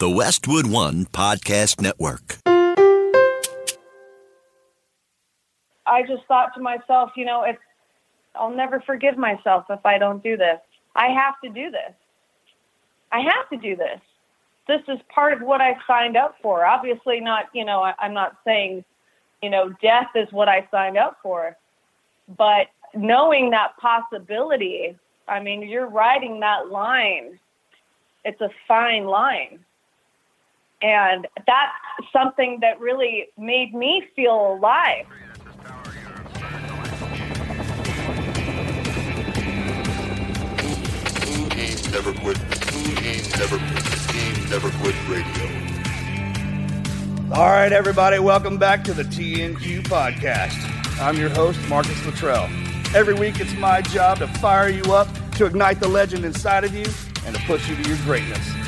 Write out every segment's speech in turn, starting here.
The Westwood One Podcast Network. I just thought to myself, you know, it's I'll never forgive myself if I don't do this. I have to do this. I have to do this. This is part of what I signed up for. Obviously, not, you know, I, I'm not saying, you know, death is what I signed up for. But knowing that possibility, I mean, you're riding that line. It's a fine line. And that's something that really made me feel alive. Never quit. Never quit. Never quit radio. All right, everybody, welcome back to the TNQ podcast. I'm your host, Marcus Luttrell. Every week, it's my job to fire you up, to ignite the legend inside of you, and to push you to your greatness.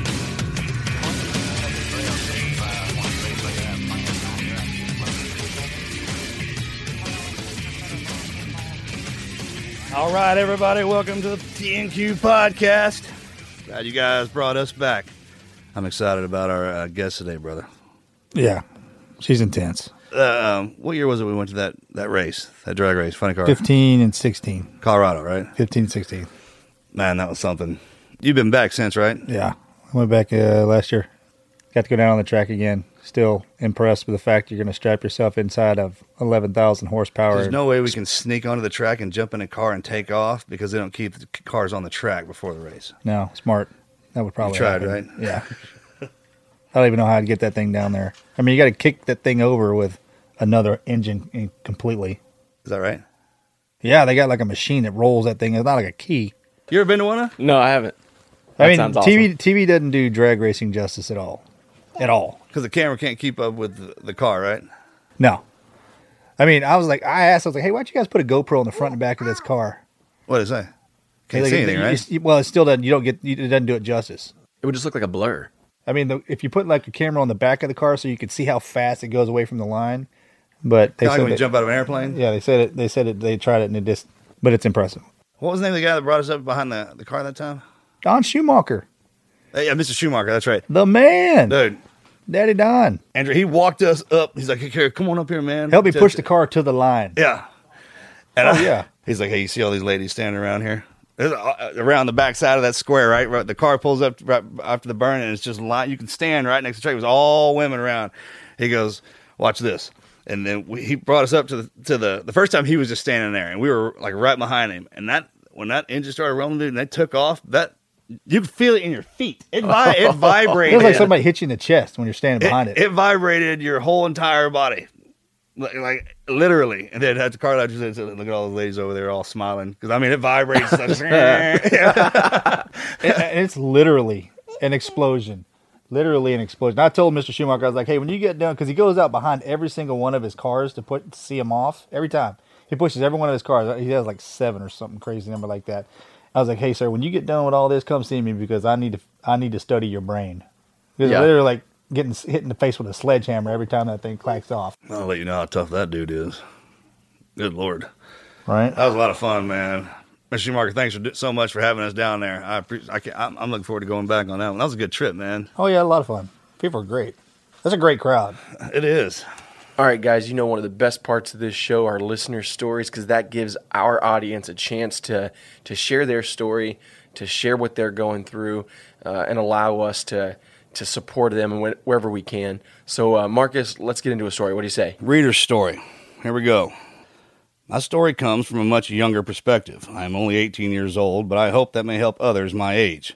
All right, everybody, welcome to the TNQ podcast. Glad you guys brought us back. I'm excited about our uh, guest today, brother. Yeah, she's intense. Uh, um, what year was it we went to that, that race, that drag race, funny car? 15 and 16. Colorado, right? 15 and 16. Man, that was something. You've been back since, right? Yeah. I went back uh, last year. Got to go down on the track again. Still impressed with the fact you're going to strap yourself inside of 11,000 horsepower. There's no way we can sneak onto the track and jump in a car and take off because they don't keep the cars on the track before the race. No, smart. That would probably tried, happen. right? Yeah. I don't even know how to get that thing down there. I mean, you got to kick that thing over with another engine completely. Is that right? Yeah, they got like a machine that rolls that thing. It's not like a key. You ever been to one? of- No, I haven't. I mean, sounds TV TV doesn't do drag racing justice at all. At all. Because the camera can't keep up with the, the car, right? No. I mean, I was like, I asked, I was like, hey, why'd you guys put a GoPro on the front and back of this car? What is that? Can't Like, see anything, you- right? you- well, it still doesn't. You don't get. It doesn't do it justice. It would just look like a blur. I mean, the, if you put like a camera on the back of the car so you can see how fast it goes away from the line, but they Kinda like said when you that- jump out of an airplane. yeah, they said it. They said it. They tried it and it just, but it's impressive. What was the name of the guy that brought us up behind the, the car that time? Don Schumacher, Hey, yeah, Mr. Schumacher. That's right. the man, Dude, Daddy Don, Andrew, he walked us up. He's like, hey, Kerry, come on up here, man. help me push the car to the line. Yeah. And Oh, I- yeah. He's like, hey, you see all these ladies standing around here? There's, uh, Around the back side of that square, right? right? The car pulls up right after the burn, and it's just line. You can stand right next to the track. It was all women around. He goes, watch this. And then we, he brought us up to the to the the first time he was just standing there, and we were like right behind him. And that when that engine started rolling, dude, and they took off, that you could feel it in your feet. It vi- it It vibrated. was like somebody hit you in the chest when you're standing behind it. It vibrated your whole entire body, like, like literally. And then had the car just said, "Look at all the ladies over there, all smiling." Because I mean, it vibrates. like, And- it's literally an explosion. Literally an explosion. I told Mr. Schumacher, I was like, hey, when you get done, because he goes out behind every single one of his cars to put to see him off every time. He pushes every one of his cars. He has like seven or something crazy number like that. I was like, hey, sir, when you get done with all this, come see me because I need to I need to study your brain. Because Yeah. literally like getting hit in the face with a sledgehammer every time that thing clacks off. I'll let you know how tough that dude is. Good lord, Right? that was a lot of fun, man. Mr. Schumacher, thanks for do- so much for having us down there. I, appre- I I'm, I'm looking forward to going back on that one. That was a good trip, man. Oh yeah, a lot of fun. People are great. That's a great crowd. It is. All right, guys, you know one of the best parts of this show are listener stories because that gives our audience a chance to to share their story, to share what they're going through, uh, and allow us to to support them wherever we can. So, uh, Marcus, let's get into a story. What do you say? Reader's story. Here we go. My story comes from a much younger perspective. I am only 18 years old, but I hope that may help others my age.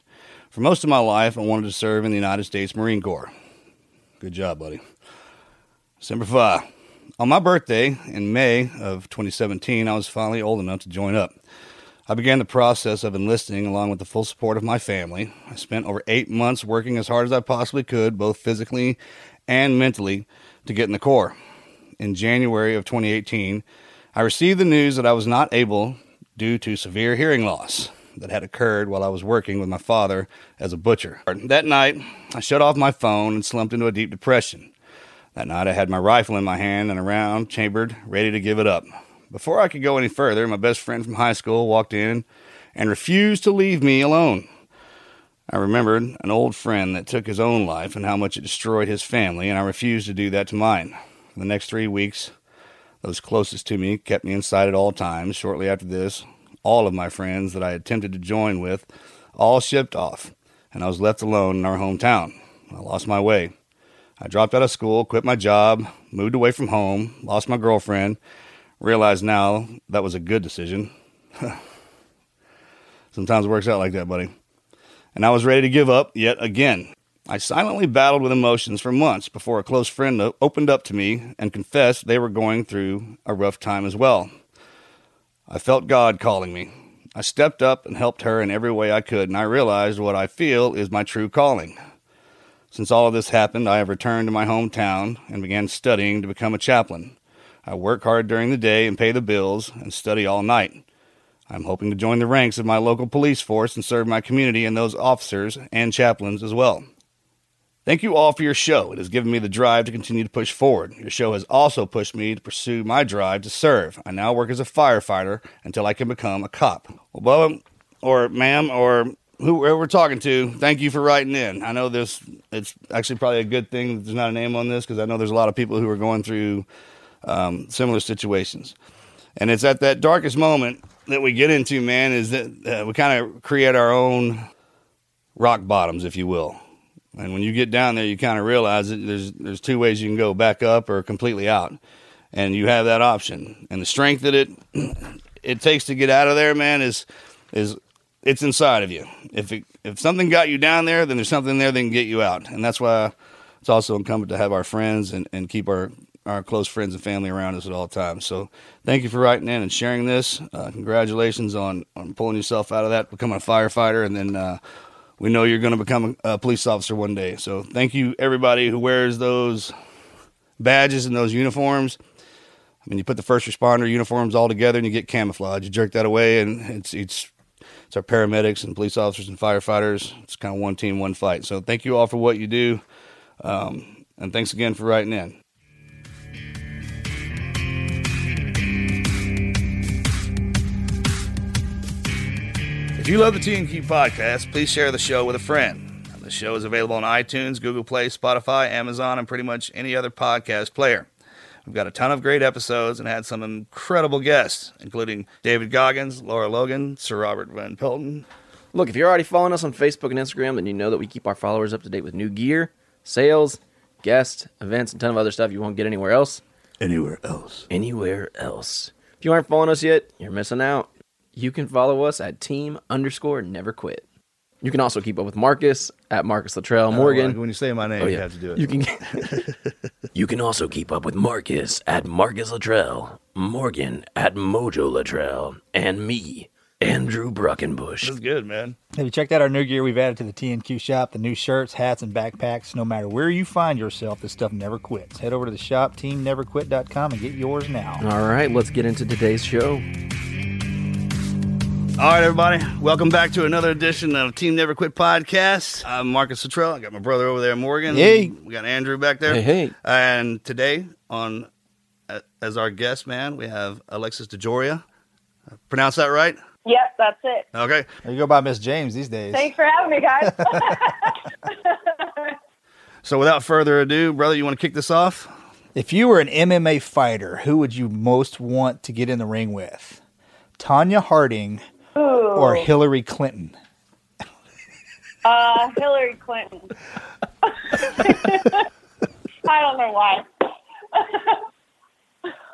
For most of my life, I wanted to serve in the United States Marine Corps. Good job, buddy. December 5. On my birthday in May of 2017, I was finally old enough to join up. I began the process of enlisting along with the full support of my family. I spent over eight months working as hard as I possibly could, both physically and mentally, to get in the Corps. In January of 2018, I received the news that I was not able due to severe hearing loss that had occurred while I was working with my father as a butcher. That night, I shut off my phone and slumped into a deep depression. That night, I had my rifle in my hand and around, chambered, ready to give it up. Before I could go any further, my best friend from high school walked in and refused to leave me alone. I remembered an old friend that took his own life and how much it destroyed his family, and I refused to do that to mine. For the next three weeks, those closest to me kept me inside at all times. Shortly after this, all of my friends that I attempted to join with all shipped off, and I was left alone in our hometown. I lost my way. I dropped out of school, quit my job, moved away from home, lost my girlfriend, realized now that was a good decision. Sometimes it works out like that, buddy. And I was ready to give up yet again. I silently battled with emotions for months before a close friend opened up to me and confessed they were going through a rough time as well. I felt God calling me. I stepped up and helped her in every way I could, and I realized what I feel is my true calling. Since all of this happened, I have returned to my hometown and began studying to become a chaplain. I work hard during the day and pay the bills and study all night. I'm hoping to join the ranks of my local police force and serve my community and those officers and chaplains as well. Thank you all for your show. It has given me the drive to continue to push forward. Your show has also pushed me to pursue my drive to serve. I now work as a firefighter until I can become a cop. Well, Bubba, or ma'am, or whoever we're talking to, thank you for writing in. I know this, it's actually probably a good thing that there's not a name on this because I know there's a lot of people who are going through um, similar situations. And it's at that darkest moment that we get into, man, is that uh, we kind of create our own rock bottoms, if you will. And when you get down there, you kind of realize that there's there's two ways you can go: back up or completely out. And you have that option. And the strength that it it takes to get out of there, man, is is it's inside of you. If it, if something got you down there, then there's something there that can get you out. And that's why it's also incumbent to have our friends and, and keep our our close friends and family around us at all times. So thank you for writing in and sharing this. Uh, congratulations on, on pulling yourself out of that, becoming a firefighter, and then uh, we know you're going to become a, a police officer one day. So thank you, everybody who wears those badges and those uniforms. I mean, you put the first responder uniforms all together and you get camouflage. You jerk that away, and it's it's it's our paramedics and police officers and firefighters. It's kind of one team, one fight. So thank you all for what you do, um, and thanks again for writing in. If you love the TNQ podcast, please share the show with a friend. The show is available on iTunes, Google Play, Spotify, Amazon, and pretty much any other podcast player. We've got a ton of great episodes and had some incredible guests, including David Goggins, Lara Logan, Sir Robert Van Pelton. Look, if you're already following us on Facebook and Instagram, then you know that we keep our followers up to date with new gear, sales, guests, events, and a ton of other stuff you won't get anywhere else. Anywhere else. Anywhere else. If you aren't following us yet, you're missing out. You can follow us at team underscore never quit. You can also keep up with Marcus at Marcus Luttrell oh, Morgan. when you say my name, Oh, you have to do it. You can. you can also keep up with Marcus at Marcus Luttrell, Morgan at Mojo Luttrell, and me, Andrew Bruckenbush. That's good, man. Have you checked out our new gear we've added to the TNQ shop? The new shirts, hats, and backpacks. No matter where you find yourself, this stuff never quits. Head over to the shop, teamneverquit.com, and get yours now. All right, let's get into today's show. All right, everybody. Welcome back to another edition of Team Never Quit podcast. I'm Marcus Luttrell. I got my brother over there, Morgan. Hey. We got Andrew back there. Hey, hey. And today, on uh, as our guest, man, we have Alexis DeJoria. Pronounce that right? Yep, that's it. Okay. You go by Miss James these days. Thanks for having me, guys. So without further ado, brother, you want to kick this off? If you were an MMA fighter, who would you most want to get in the ring with? Tonya Harding or Hillary Clinton? Uh, Hillary Clinton. I don't know why.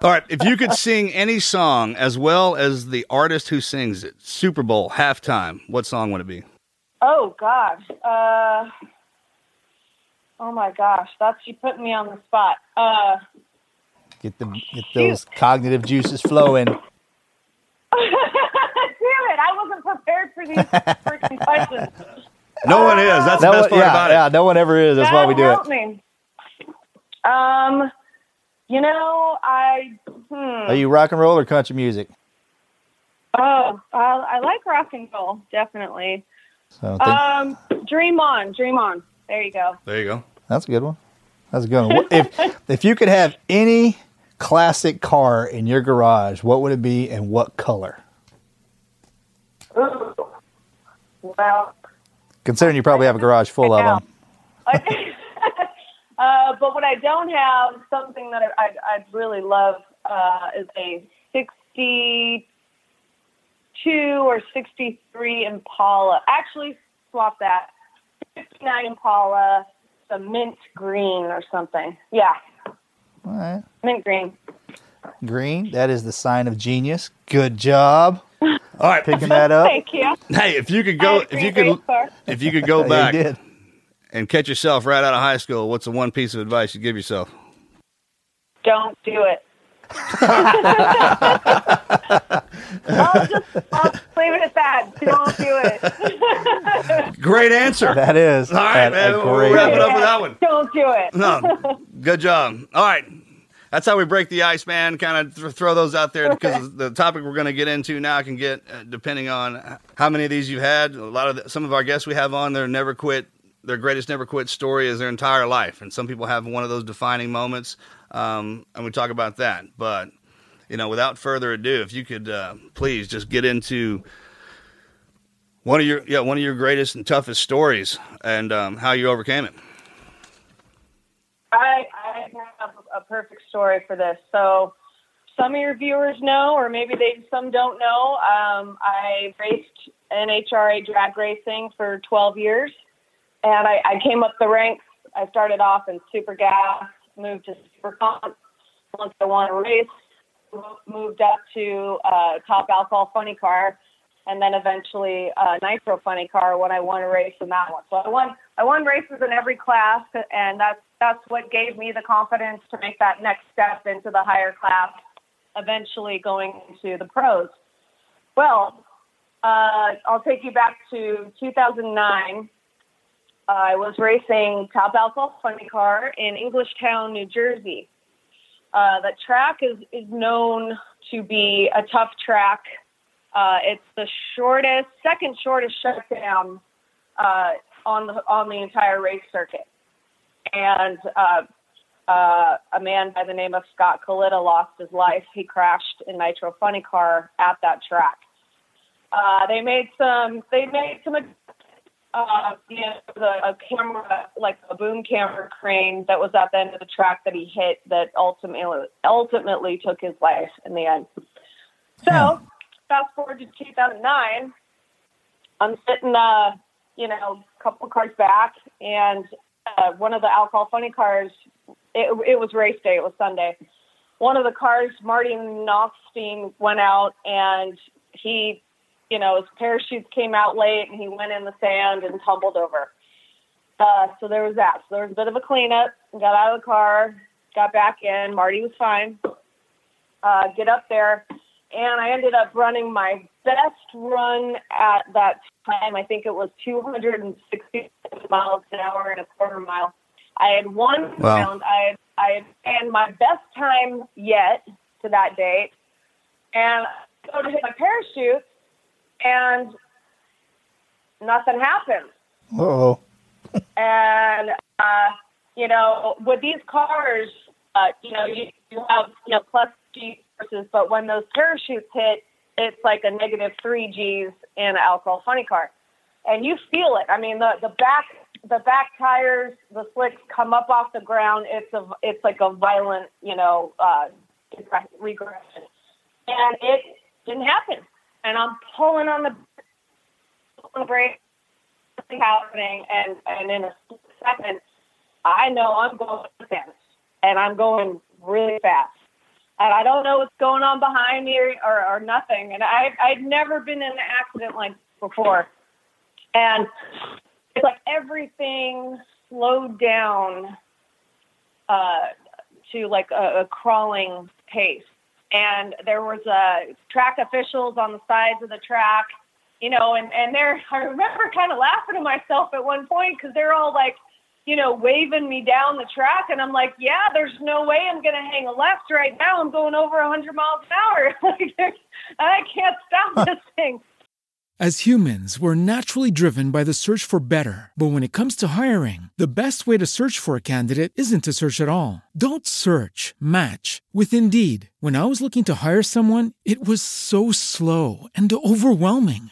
All right. If you could sing any song as well as the artist who sings it, Super Bowl halftime, what song would it be? Oh gosh. Uh, oh my gosh, that's you putting me on the spot. Uh, Get the get those cognitive juices flowing. damn it! I wasn't prepared for these freaking questions. No one is. That's the best one, part yeah, about yeah, it. no one ever is. That's why we do help it. Me. Um, you know, I hmm. Are you rock and roll or country music? Oh, I, I like rock and roll, definitely. So think- Um, dream on, dream on. There you go. There you go. that's a good one. That's a good one. If if you could have any classic car in your garage, what would it be and what color? Ooh. Well, Considering you probably have a garage full of them. Uh, but what I don't have, something that I, I'd, I'd really love, uh, is a 62 or 63 Impala. Actually, swap that. 59 Impala, the mint green or something. Yeah, All right. mint green. Green, that is the sign of genius. Good job All right. picking that up. Thank you. Hey, if you could go, if you could, if you could go back you did. and catch yourself right out of high school, what's the one piece of advice you give yourself? Don't do it. I'll just I'll leave it at that. Don't do it. Great answer. That is. All right, that- man. We'll great- wrap it up with that one. Don't do it. No, good job. All right. That's how we break the ice, man. Kind of th- throw those out there because the topic we're going to get into now can get, uh, depending on how many of these you've had. A lot of the, some of our guests we have on, their never quit, their greatest never quit story is their entire life, and some people have one of those defining moments, um, and we talk about that. But you know, without further ado, if you could uh, please just get into one of your yeah one of your greatest and toughest stories and um, how you overcame it. I, I have a perfect story for this. So, some of your viewers know, or maybe they some don't know. Um, I raced NHRA drag racing for 12 years, and I, I came up the ranks. I started off in super gas, moved to super comp. Once I won a race, moved up to uh, top alcohol funny car, and then eventually uh, nitro funny car when I won a race in that one. So I won I won races in every class, and that's that's what gave me the confidence to make that next step into the higher class, eventually going into the pros. Well, uh, I'll take you back to 2009. I was racing Top Alcohol Funny Car in Englishtown, New Jersey. Uh, the track is, is known to be a tough track. Uh, it's the shortest, second shortest shutdown uh, on the on the entire race circuit, and uh, uh, a man by the name of Scott Kalitta lost his life. He crashed in Nitro Funny Car at that track. Uh, they made some. They made some. Uh, you know, the, a camera, like a boom camera crane that was at the end of the track that he hit that ultimately ultimately took his life in the end. So, fast forward to 2009, I'm sitting, uh, you know, a couple cars back, and uh, one of the alcohol funny cars. It, it was race day. It was Sunday. One of the cars, Marty Knoxstein, went out and he you know, his parachutes came out late and he went in the sand and tumbled over. Uh, so there was that. So there was a bit of a cleanup. Got out of the car, got back in. Marty was fine. Uh, get up there, and I ended up running my best run at that time. I think it was 260 miles an hour and a quarter mile. I had one Wow. round. I had, I and my best time yet to that date. And I go to hit my parachute, and nothing happened. Uh-oh. And uh, you know, with these cars, uh, you know, you, you have you know plus G but when those parachutes hit, it's like a negative three G's in an alcohol funny car, and you feel it. I mean, the the back the back tires, the slicks come up off the ground. It's a it's like a violent, you know, uh, regression, and it didn't happen. And I'm pulling on the pulling the brake, nothing happening, and and in a second, I know I'm going to finish and I'm going really fast. And I don't know what's going on behind me or, or, or nothing. And I, I'd never been in an accident like before. And it's like everything slowed down uh, to like a, a crawling pace. And there was uh, track officials on the sides of the track, you know, and, and they're, I remember kind of laughing to myself at one point because they're all like, you know, waving me down the track. And I'm like, yeah, there's no way I'm going to hang a left right now. I'm going over 100 miles an hour. like, I can't stop this thing. As humans, we're naturally driven by the search for better. But when it comes to hiring, the best way to search for a candidate isn't to search at all. Don't search, match with Indeed. When I was looking to hire someone, it was so slow and overwhelming.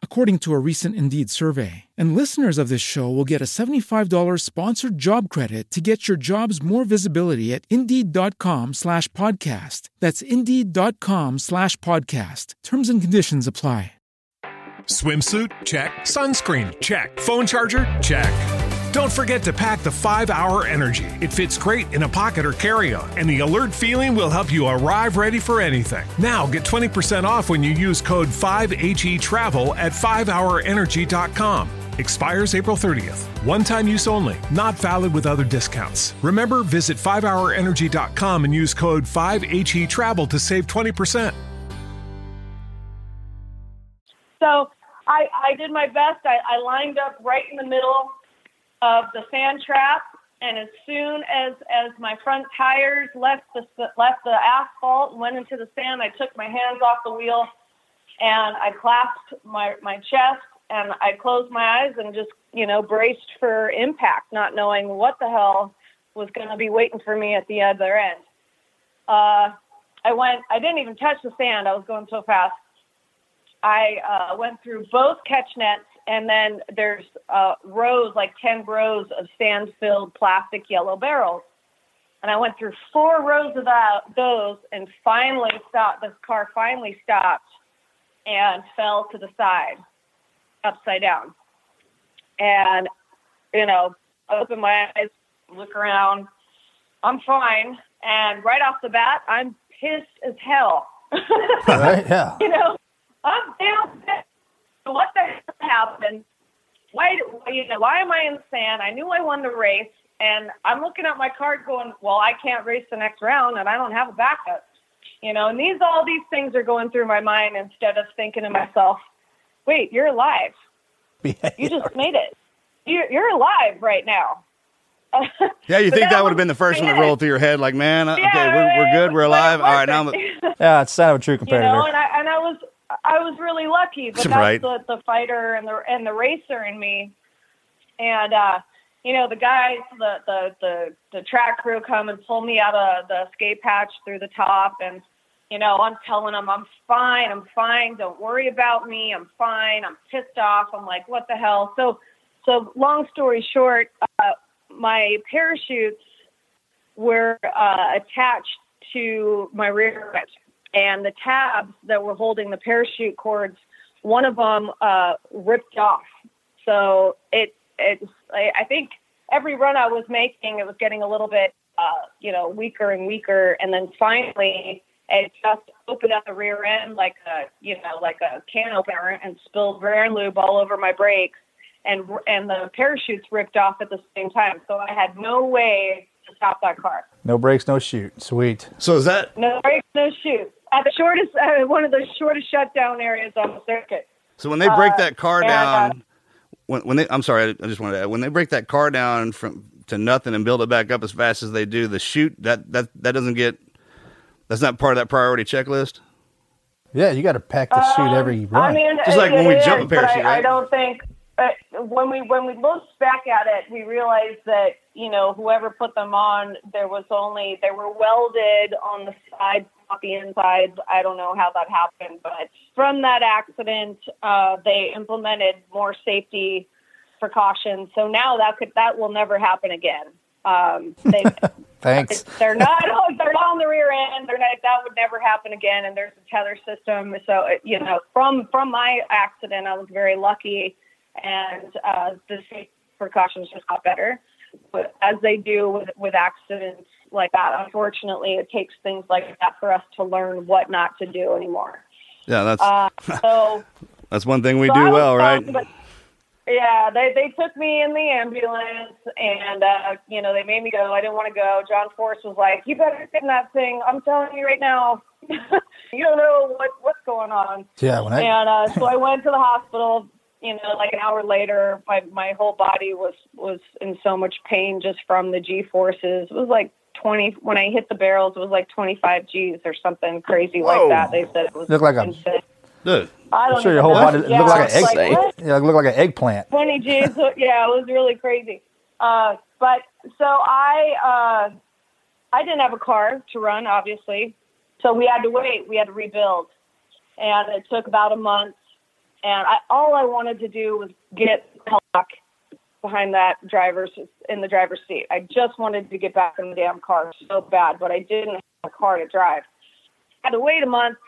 according to a recent Indeed survey. And listeners of this show will get a $75 sponsored job credit to get your jobs more visibility at Indeed.com slash podcast. That's Indeed.com slash podcast. Terms and conditions apply. Swimsuit? Check. Sunscreen? Check. Phone charger? Check. Don't forget to pack the 5 Hour Energy. It fits great in a pocket or carry on, and the alert feeling will help you arrive ready for anything. Now get 20% off when you use code 5HE Travel at 5hourenergy.com. Expires April 30th. One time use only, not valid with other discounts. Remember, visit 5hourenergy.com and use code 5HE Travel to save 20%. So I, I did my best. I, I lined up right in the middle of the sand trap, and as soon as as my front tires left the left the asphalt went into the sand, I took my hands off the wheel and I clasped my my chest and I closed my eyes and just you know braced for impact, not knowing what the hell was going to be waiting for me at the other end. Uh, I went. I didn't even touch the sand. I was going so fast. I uh, went through both catch nets, and then there's uh, rows, like 10 rows of sand filled plastic yellow barrels. And I went through four rows of that, those and finally stopped. The car finally stopped and fell to the side, upside down. And, you know, I open my eyes, look around. I'm fine. And right off the bat, I'm pissed as hell. right? Yeah. you know, I'm down. What the hell happened? Why, you know, why am I in the sand? I knew I won the race, and I'm looking at my card, going, "Well, I can't race the next round, and I don't have a backup." You know, and these all these things are going through my mind instead of thinking to myself, "Wait, you're alive. Yeah, You just made it. You're, you're alive right now." Yeah, you think that would have been the first one that rolled through your head, like, man, okay, we're, we're good, we're was- but it alive. All right, now I'm. Yeah, it's kind of a true you competitor. know, and I and I was I was really lucky, but that's Right. the the fighter and the and the racer in me, and uh, you know the guys, the the the the track crew come and pull me out of the skate patch through the top, and you know I'm telling them I'm fine, I'm fine, don't worry about me, I'm fine, I'm pissed off, I'm like what the hell, so so long story short, uh, my parachutes were uh, attached to my rear and the tabs that were holding the parachute cords, one of them uh, ripped off. So it, it, I think every run I was making, it was getting a little bit, uh, you know, weaker and weaker. And then finally, it just opened up the rear end like a, you know, like a can opener and spilled rear lube all over my brakes. And, and the parachutes ripped off at the same time. So I had no way to stop that car. No brakes, no chute. Sweet. so is that No brakes, no chute. at the shortest, uh, one of the shortest shutdown areas on the circuit. So when they break Uh, that car and, uh, down, when, when they, I'm sorry, I, I just wanted to add, when they break that car down from to nothing and build it back up as fast as they do, the chute that that that doesn't get, that's not part of that priority checklist. Yeah, you got to pack the chute every Um, I run. mean, Just like it- when we it jump a is, but parachute, I, I don't think uh, when we when we looked back at it, we realized that you know whoever put them on, there was only they were welded on the sides, not the insides. I don't know how that happened, but from that accident, uh, they implemented more safety precautions. So now that could that will never happen again. Um, they, Thanks. they're not they're not on the rear end. They're not, that would never happen again. And there's a tether system. So you know, from from my accident, I was very lucky, and uh, the safety precautions just got better. But as they do with with accidents like that, unfortunately, it takes things like that for us to learn what not to do anymore. Yeah, that's Uh, so that's one thing we so do I was well, right? But yeah, they they took me in the ambulance, and uh, you know they made me go. I didn't want to go. John Force was like, "You better get in that thing." I'm telling you right now, you don't know what what's going on. Yeah, when I And uh, so I went to the hospital. You know, like an hour later, my my whole body was was in so much pain just from the G forces. It was like twenty when I hit the barrels. It was like twenty five G's or something crazy Whoa. like that. They said it was Looked like a- Dude, I don't I'm sure your whole know. body Yeah, looked like an egg. what? yeah, it looked like an eggplant. 20 G's. Yeah, it was really crazy. Uh, but so I, uh, I didn't have a car to run, obviously. So we had to wait. We had to rebuild, and it took about a month. And I, all I wanted to do was get back behind that driver's in the driver's seat. I just wanted to get back in the damn car so bad, but I didn't have a car to drive. I had to wait a month.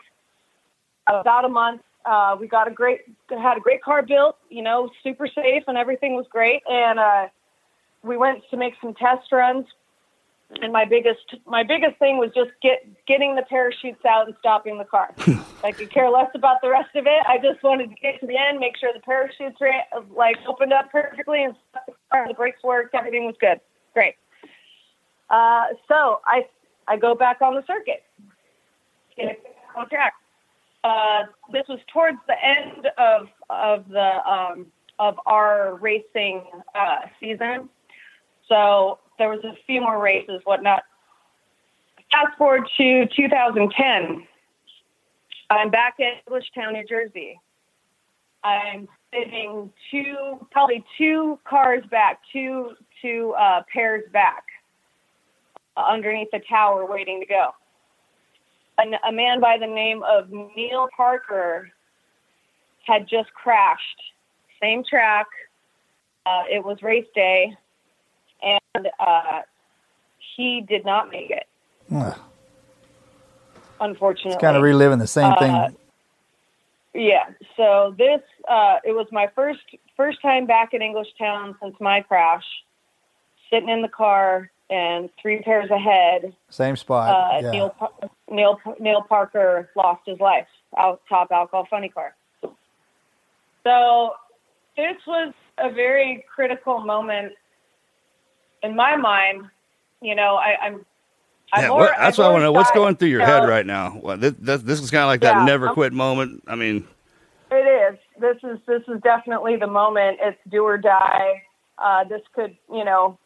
About a month, uh, we got a great had a great car built. You know, super safe and everything was great. And uh, we went to make some test runs. And my biggest my biggest thing was just get getting the parachutes out and stopping the car. I could care less about the rest of it. I just wanted to get to the end, make sure the parachutes ran, like opened up perfectly and the car. The brakes worked. Everything was good. Great. Uh, so I I go back on the circuit. Get on track. Uh, this was towards the end of of the um, of our racing uh, season, so there was a few more races, whatnot. Fast forward to 2010. I'm back in Englishtown, New Jersey. I'm sitting two, probably two cars back, two two uh, pairs back, uh, underneath the tower, waiting to go a man by the name of Neal Parker had just crashed. Same track. Uh, it was race day, and uh, he did not make it. Ugh. Unfortunately, It's kind of reliving the same Uh, thing. Yeah. So this uh, it was my first first time back in Englishtown since my crash. Sitting in the car and three pairs ahead, Same spot. uh, yeah. Neal, Neal Neal Parker lost his life out top alcohol funny car. So this was a very critical moment in my mind. You know, I, I'm. I'm yeah, more- what, that's I'm what I want to know. What's going through your you head right now? Well, this, this, this is kind of like that Yeah, never I'm- quit moment. I mean, It is. This is this is definitely the moment. It's do or die. Uh, this could, you know,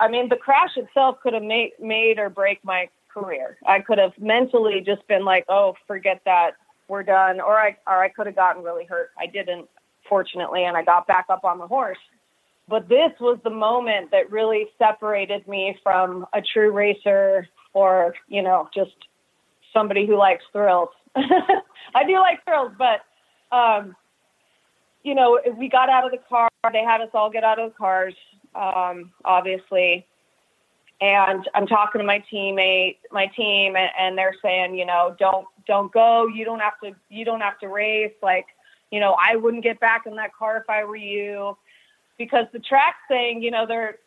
I mean, the crash itself could have made made or break my career. I could have mentally just been like, oh, forget that, we're done, or I or I could have gotten really hurt. I didn't, fortunately, and I got back up on the horse. But this was the moment that really separated me from a true racer, or you know, just somebody who likes thrills. I do like thrills, but um, you know, we got out of the car. They had us all get out of the cars, um, obviously. And I'm talking to my teammate, my team, and, and they're saying, you know, don't don't go. You don't have to. You don't have to race. Like, you know, I wouldn't get back in that car if I were you, because the track's saying, you know, they're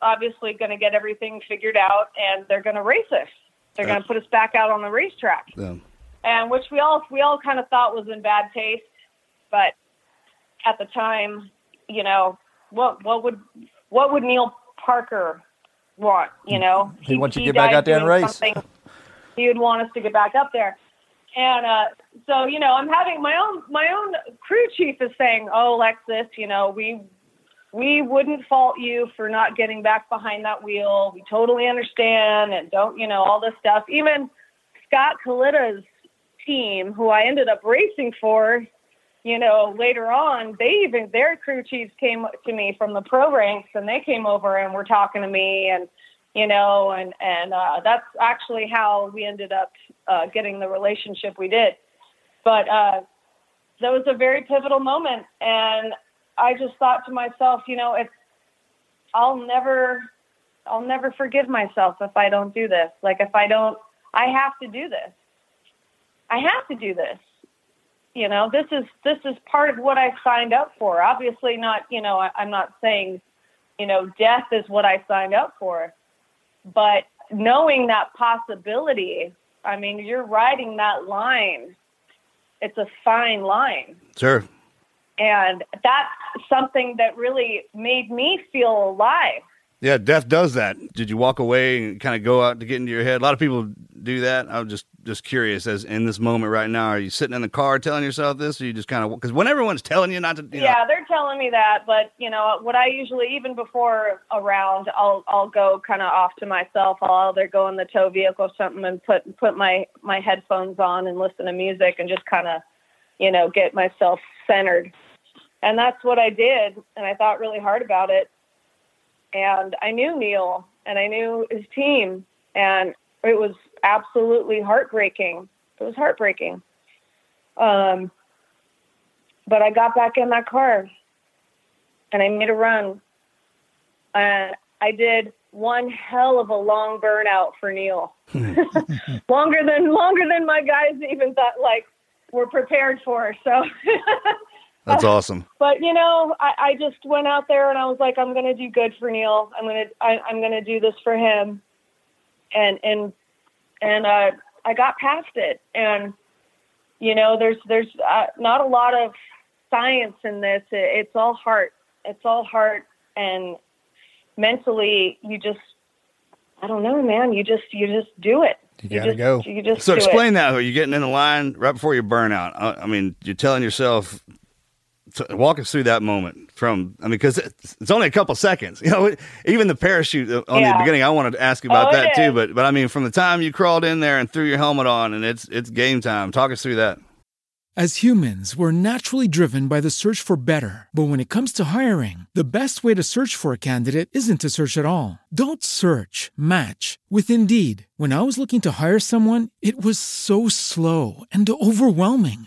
obviously going to get everything figured out and they're going to race us. They're going to put us back out on the racetrack yeah. and which we all we all kind of thought was in bad taste, but at the time, you know, what what would what would Neal Parker want? You know, He wants you to get back out there and race. He would want us to get back up there. and uh, so you know, I'm having my own my own crew chief is saying, "Oh, Lexus, you know, we we wouldn't fault you for not getting back behind that wheel. We totally understand and don't, you know, all this stuff. Even Scott Kalitta's team, who I ended up racing for, you know, later on, they even their crew chiefs came to me from the pro ranks and they came over and were talking to me and you know, and and uh, that's actually how we ended up uh, getting the relationship we did. But uh, that was a very pivotal moment, and I just thought to myself, you know, it's I'll never I'll never forgive myself if I don't do this. Like if I don't I have to do this. I have to do this. You know, this is this is part of what I signed up for. Obviously not, you know, I, I'm not saying, you know, death is what I signed up for. But knowing that possibility, I mean, you're riding that line. It's a fine line. Sure. And that's something that really made me feel alive. Yeah, death does that. Did you walk away and kind of go out to get into your head? A lot of people do that. I'm just just curious. As in this moment right now, are you sitting in the car telling yourself this, or you just kind of because when everyone's telling you not to, you know, yeah, they're telling me that. But you know, what I usually even before a round, I'll I'll go kind of off to myself. I'll either go in the tow vehicle or something and put put my my headphones on and listen to music and just kind of, you know, get myself centered. And that's what I did, and I thought really hard about it and I knew Neal and I knew his team, and it was absolutely heartbreaking. It was heartbreaking. Um, but I got back in that car and I made a run. And I did one hell of a long burnout for Neal. longer than longer than my guys even thought like were prepared for. So That's awesome. But you know, I, I just went out there and I was like, I'm going to do good for Neal. I'm going to I'm going to do this for him, and and and uh, I got past it. And you know, there's there's uh, not a lot of science in this. It, it's all heart. It's all heart and mentally. You just I don't know, man. You just you just do it. You gotta just, go. You just So explain it. that. Are you getting in the line right before your burnout? I, I mean, you're telling yourself. So walk us through that moment from. I mean, because it's, it's only a couple seconds. You know, even the parachute uh, on the beginning. I wanted to ask you about Oh, that too. But but I mean, from the time you crawled in there and threw your helmet on, and it's it's game time. Talk us through that. As humans, we're naturally driven by the search for better. But when it comes to hiring, the best way to search for a candidate isn't to search at all. Don't search, match with Indeed. When I was looking to hire someone, it was so slow and overwhelming.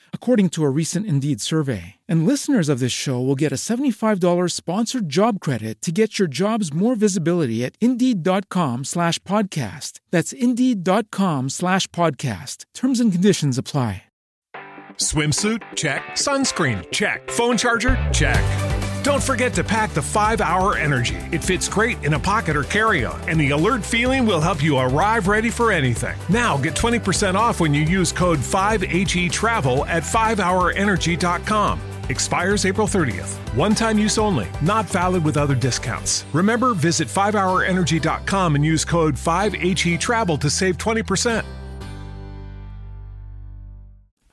according to a recent Indeed survey. And listeners of this show will get a $75 sponsored job credit to get your jobs more visibility at Indeed.com slash podcast. That's Indeed.com slash podcast. Terms and conditions apply. Swimsuit? Check. Sunscreen? Check. Phone charger? Check. Don't forget to pack the 5 Hour Energy. It fits great in a pocket or carry on, and the alert feeling will help you arrive ready for anything. Now get 20% off when you use code 5HE Travel at 5hourenergy.com. Expires April 30th. One time use only, not valid with other discounts. Remember, visit 5hourenergy.com and use code 5HE Travel to save 20%.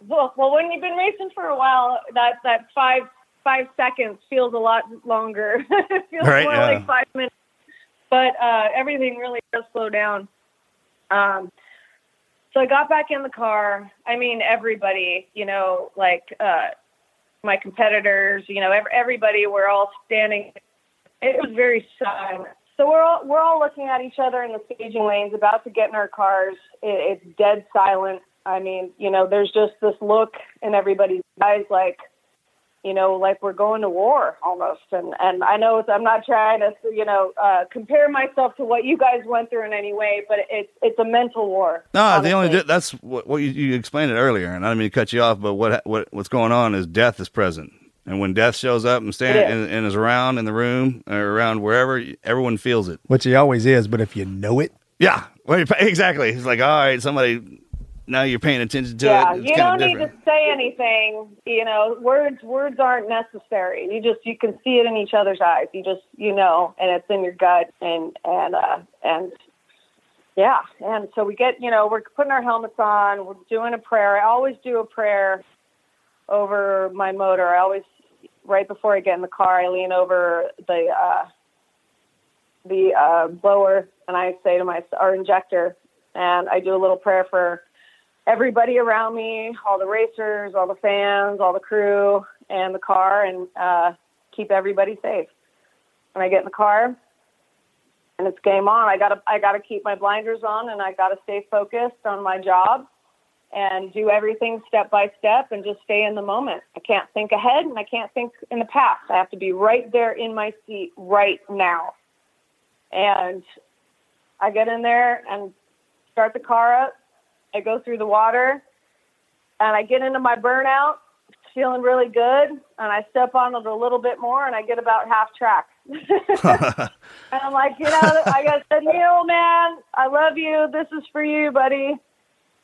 Well, well, when you've been racing for a while, that that five five seconds feels a lot longer. it feels Right, more yeah. like five minutes. But uh, everything really does slow down. Um, so I got back in the car. I mean, everybody, you know, like uh, my competitors, you know, ev- everybody. We're all standing. It was very silent. So we're all we're all looking at each other in the staging lanes, about to get in our cars. It, it's dead silent. I mean, you know, there's just this look in everybody's eyes, like, you know, like we're going to war almost. And and I know it's, I'm not trying to, you know, uh, compare myself to what you guys went through in any way, but it's it's a mental war. No, the only that's what, what you, you explained it earlier, and I didn't mean to cut you off. But what what what's going on is death is present, and when death shows up and stand It is. and, and is around in the room or around wherever, everyone feels it. Which he always is, but if you know it, Yeah, well, exactly. It's like all right, somebody now you're paying attention to yeah, it. It's you don't need different. to say anything. You know, words words aren't necessary. You just you can see it in each other's eyes. You just you know, and it's in your gut, and and uh, and yeah, and so we get you know we're putting our helmets on. We're doing a prayer. I always do a prayer over my motor. I always right before I get in the car, I lean over the uh, the uh, blower and I say to my our injector, and I do a little prayer for everybody around me, all the racers, all the fans, all the crew, and the car, and uh, keep everybody safe. And I get in the car, and it's game on. I gotta I gotta keep my blinders on, and I gotta stay focused on my job, and do everything step by step, and just stay in the moment. I can't think ahead, and I can't think in the past. I have to be right there in my seat right now. And I get in there and start the car up. I go through the water and I get into my burnout, feeling really good. And I step on it a little bit more and I get about half track. and I'm like, you know, I got said, Neal, man, I love you. This is for you, buddy.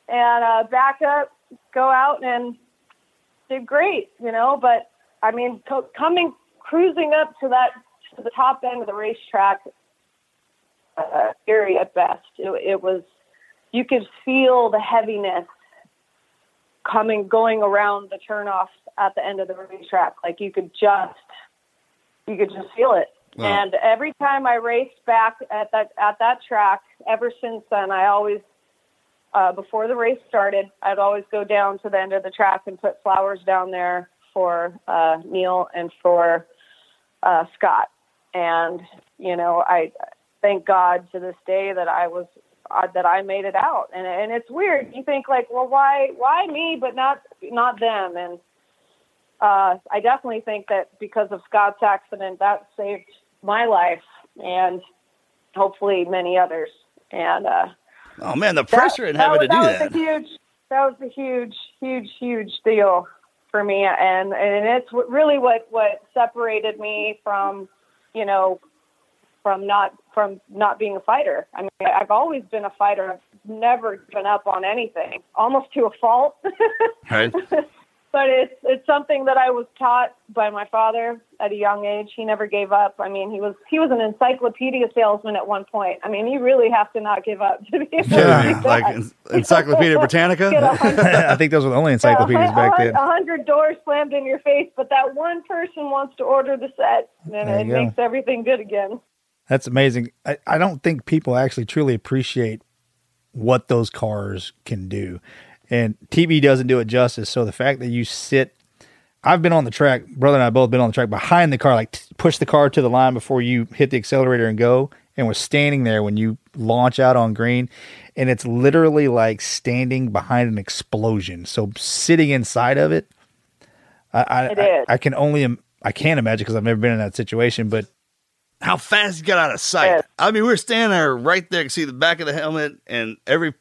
And uh, back up, go out and did great, you know. But I mean, co- coming cruising up to that to the top end of the racetrack, uh, scary at best. It, it was you could feel the heaviness coming going around the turnoff at the end of the racetrack. Like you could just you could just feel it. Wow. And every time I raced back at that at that track, ever since then, I always uh, before the race started, I'd always go down to the end of the track and put flowers down there for uh, Neal and for uh, Scott. And you know, I thank God to this day that I was uh, that I made it out. And and it's weird. You think like, well, why why me, but not not them? And uh, I definitely think that because of Scott's accident, that saved my life and hopefully many others. And uh, Oh man, the pressure in having to do that that. was a huge that was a huge huge huge deal for me and and it's really what what separated me from you know from not from not being a fighter i mean i've always been a fighter i've never given up on anything almost to a fault Right? but it's it's something that I was taught by my father at a young age. He never gave up. I mean, he was he was an encyclopedia salesman at one point. I mean, you really have to not give up to be able to Yeah, do like. En- Encyclopedia Britannica. Get a hundred, I think those were the only encyclopedias a back then. A hundred doors slammed in your face, but that one person wants to order the set, and There it go. makes everything good again. That's amazing. I, I don't think people actually truly appreciate what those cars can do. And TV doesn't do it justice. So the fact that you sit, I've been on the track, brother and I both been on the track behind the car, like t- push the car to the line before you hit the accelerator and go. And we're standing there when you launch out on green. And it's literally like standing behind an explosion. So sitting inside of it, I, I, It I. I can only, I can't imagine because I've never been in that situation, but How fast you got out of sight? Yeah. I mean, we were standing there right there, you could see the back of the helmet and every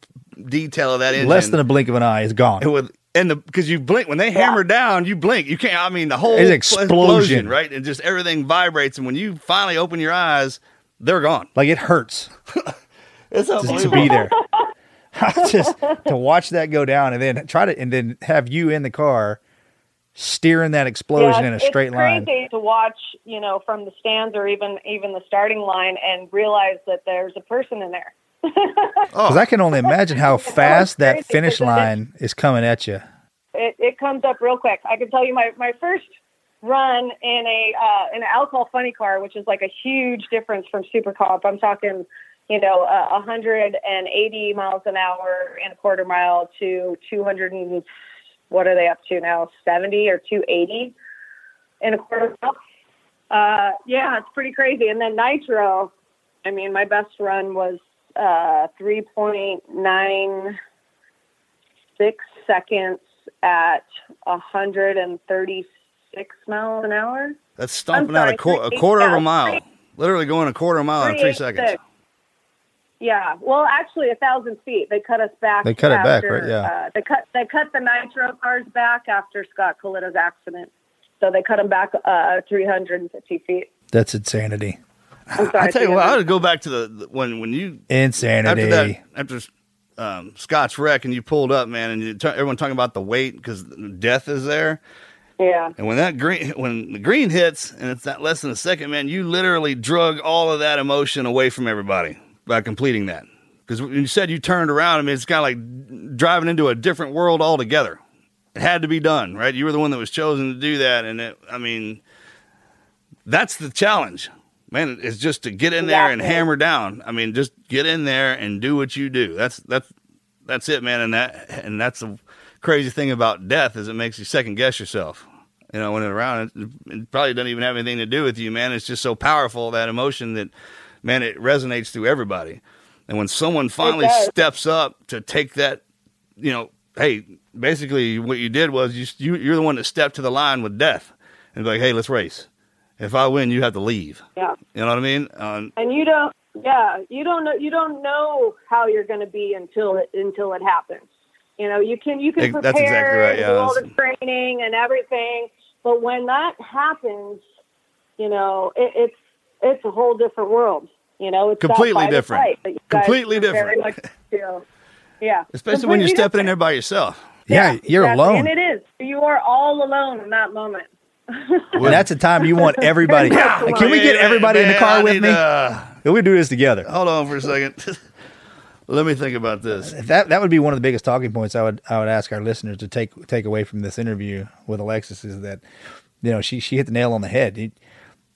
detail of that engine. less than a blink of an eye is gone. It would, and the because you blink when they hammer down, you blink. You can't. I mean, the whole It's pl- explosion. right? And just everything vibrates. And when you finally open your eyes, they're gone. Like it hurts It's just to be there. just to watch that go down and then try to and then have you in the car steering that explosion Yeah, in a it's- straight it's line. crazy to watch, you know, from the stands or even even the starting line and realize that there's a person in there. Because I can only imagine how fast that finish line is coming at you. it, it comes up real quick. I can tell you my, my first run in a uh, in an alcohol funny car, which is like a huge difference from super comp. I'm talking, you know, uh, 180 miles an hour in a quarter mile to 200 and what are they up to now? 70 or 280 in a quarter mile. Uh, yeah, it's pretty crazy. And then nitro, I mean, my best run was uh, 3.9 six seconds at 136 miles an hour. That's stomping I'm out a, sorry, qu- a quarter of a mile. Literally going a quarter of a mile in three 386. seconds. Yeah, well, actually, a thousand feet. They cut us back. They cut it back, right? Yeah. Uh, they cut they cut the nitro cars back after Scott Kalitta's accident. So they cut them back uh, 350 feet. That's insanity. I'm sorry. I tell you what, I 300. would go back to the, the when when you Insanity. after that after um, Scott's wreck and you pulled up, man, and you t- everyone talking about the weight because death is there. Yeah. And when that green when the green hits and it's that less than a second, man, you literally drug all of that emotion away from everybody by completing that. Because you said you turned around, I mean, it's kind of like driving into a different world altogether. It had to be done, right? You were the one that was chosen to do that, and it, I mean, that's the challenge, man. Is just to get in there and hammer down. I mean, just get in there and do what you do. That's that's that's it, man. And that and that's the crazy thing about death is it makes you second guess yourself. You know, when it's around, it, it probably doesn't even have anything to do with you, man. It's just so powerful that emotion that, man, it resonates through everybody. And when someone finally steps up to take that, you know, hey, basically what you did was you, you you're the one that stepped to the line with death and be like, hey, let's race. If I win, you have to leave. Yeah. You know what I mean? Um, And you don't. Yeah, you don't know. You don't know how you're going to be until it until it happens. You know, you can you can prepare that's exactly right, yeah, do all the training and everything, but when that happens, you know, it, it's it's a whole different world. You know, it's Completely different. flight that you guys Completely very different. much feel. Yeah, especially when you're Completely stepping in there by yourself. yeah, you're exactly. alone. and it is. You are all alone in that moment. And that's a time you want everybody. Can we get Hey, everybody in the car with me? uh, we do this together. hold on for a second. Let me think about this. That that would be one of the biggest talking points I would I would ask our listeners to take take away from this interview with Alexis is that you know she she hit the nail on the head. You- you-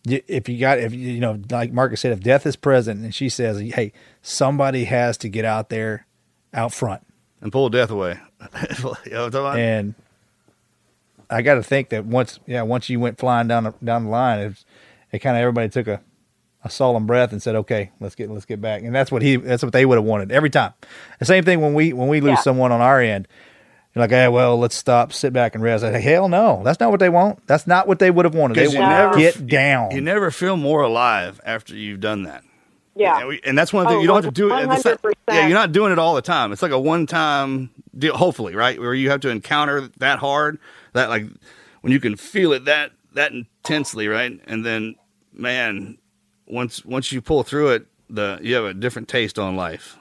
if you got if you you know like Marcus said if death is present and she says hey somebody has to get out there out front. And pull death away. you know what I'm and I got to think that once yeah once you went flying down the, down the line it, it kind of everybody took a a solemn breath and said okay let's get let's get back. And that's what he that's what they would have wanted every time. The same thing when we when we lose Yeah. someone on our end you're like hey well let's stop sit back and rest I say hell no that's not what they want that's not what they would have wanted they want never- to get down You never feel more alive after you've done that. Yeah. And, we, and that's one thing Oh, you don't have to do it. it's not- 100%. yeah, you're not doing it all the time. It's like a one time deal, hopefully, right? Where you have to encounter that hard, that like when you can feel it that that intensely, right? And then, man, once once you pull through it, the you have a different taste on life.